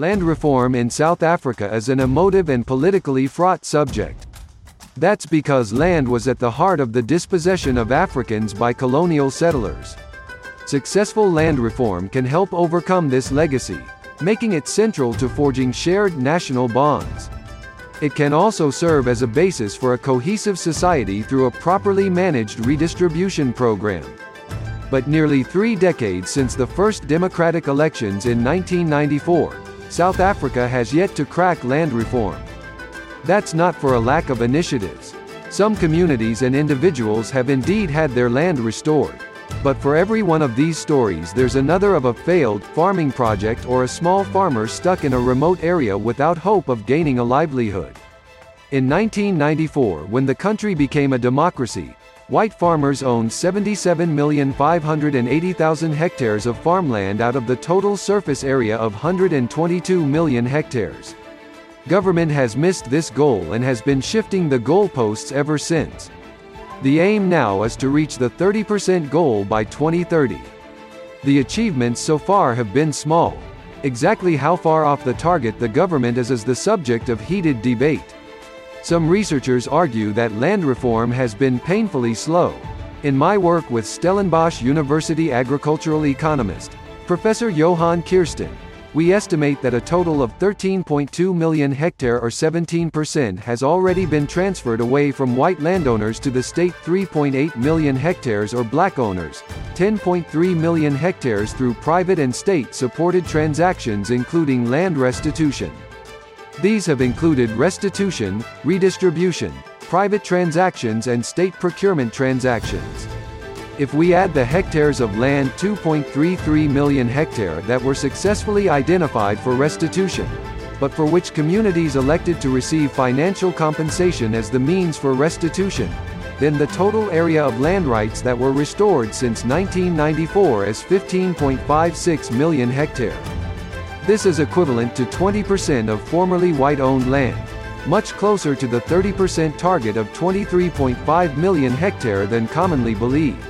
Land reform in South Africa is an emotive and politically fraught subject. That's because land was at the heart of the dispossession of Africans by colonial settlers. Successful land reform can help overcome this legacy, making it central to forging shared national bonds. It can also serve as a basis for a cohesive society through a properly managed redistribution program. But nearly three decades since the first democratic elections in 1994, South Africa has yet to crack land reform. That's not for a lack of initiatives. Some communities and individuals have indeed had their land restored. But for every one of these stories there's another of a failed farming project or a small farmer stuck in a remote area without hope of gaining a livelihood. In 1994 when the country became a democracy, white farmers owned 77,580,000 hectares of farmland out of the total surface area of 122 million hectares. Government has missed this goal and has been shifting the goalposts ever since. The aim now is to reach the 30% goal by 2030. The achievements so far have been small. Exactly how far off the target the government is is the subject of heated debate. Some researchers argue that land reform has been painfully slow. In my work with Stellenbosch University agricultural economist, Professor Johann Kirsten, we estimate that a total of 13.2 million hectare or 17% has already been transferred away from white landowners to the state 3.8 million hectares or black owners, 10.3 million hectares through private and state-supported transactions including land restitution. These have included restitution, redistribution, private transactions and state procurement transactions. If we add the hectares of land 2.33 million hectare that were successfully identified for restitution, but for which communities elected to receive financial compensation as the means for restitution, then the total area of land rights that were restored since 1994 is 15.56 million hectare. This is equivalent to 20% of formerly white-owned land, much closer to the 30% target of 23.5 million hectare than commonly believed.